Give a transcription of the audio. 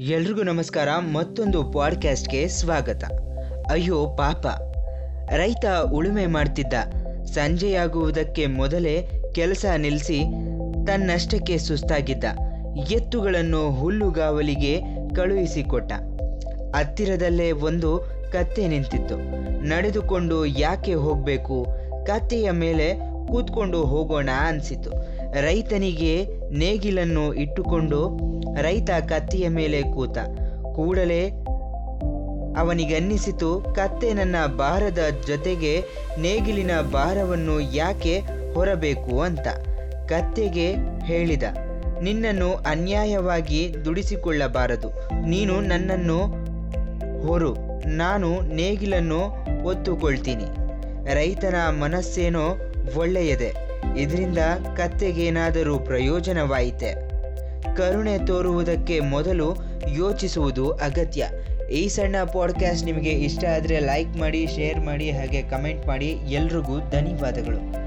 ಎಲ್ರಿಗೂ ನಮಸ್ಕಾರ, ಮತ್ತೊಂದು ಪಾಡ್ಕ್ಯಾಸ್ಟ್ಗೆ ಸ್ವಾಗತ. ಅಯ್ಯೋ, ಪಾಪ. ರೈತ ಉಳುಮೆ ಮಾಡ್ತಿದ್ದ. ಸಂಜೆಯಾಗುವುದಕ್ಕೆ ಮೊದಲೇ ಕೆಲಸ ನಿಲ್ಲಿಸಿ ತನ್ನಷ್ಟಕ್ಕೆ ಸುಸ್ತಾಗಿದ್ದ. ಎತ್ತುಗಳನ್ನು ಹುಲ್ಲುಗಾವಲಿಗೆ ಕಳುಹಿಸಿಕೊಟ್ಟ. ಹತ್ತಿರದಲ್ಲೇ ಒಂದು ಕತ್ತೆ ನಿಂತಿತ್ತು. ನಡೆದುಕೊಂಡು ಯಾಕೆ ಹೋಗಬೇಕು? ಕತ್ತೆಯ ಮೇಲೆ ಕೂತ್ಕೊಂಡು ಹೋಗೋಣ ಅನಿಸಿತು ರೈತನಿಗೆ ನೇಗಿಲನ್ನು ಇಟ್ಟುಕೊಂಡು ರೈತ ಕತ್ತಿಯ ಮೇಲೆ ಕೂತ. ಕೂಡಲೇ ಅವನಿಗನ್ನಿಸಿತು, ಕತ್ತೆ ನನ್ನ ಭಾರದ ಜೊತೆಗೆ ನೇಗಿಲಿನ ಭಾರವನ್ನು ಯಾಕೆ ಹೊರಬೇಕು ಅಂತ? ಕತ್ತೆಗೆ ಹೇಳಿದ, ನಿನ್ನನ್ನು ಅನ್ಯಾಯವಾಗಿ ದುಡಿಸಿಕೊಳ್ಳಬಾರದು. ನೀನು ನನ್ನನ್ನು ಹೊರು. ನಾನು ನೇಗಿಲನ್ನು ಒತ್ತುಕೊಳ್ತೀನಿ ರೈತನ ಮನಸ್ಸೇನೋ ಒಳ್ಳೆಯದೆ. ಇದರಿಂದ ಕತ್ತೆಗೇನಾದರೂ ಪ್ರಯೋಜನವಾಯಿತೆ? ಕರುಣೆ ತೋರುವುದಕ್ಕೆ ಮೊದಲು ಯೋಚಿಸುವುದು ಅಗತ್ಯ. ಈ ಸಣ್ಣ ಪಾಡ್ಕ್ಯಾಸ್ಟ್ ನಿಮಗೆ ಇಷ್ಟ ಆದರೆ ಲೈಕ್ ಮಾಡಿ ಶೇರ್ ಮಾಡಿ, ಹಾಗೆ ಕಮೆಂಟ್ ಮಾಡಿ. ಎಲ್ರಿಗೂ ಧನ್ಯವಾದಗಳು.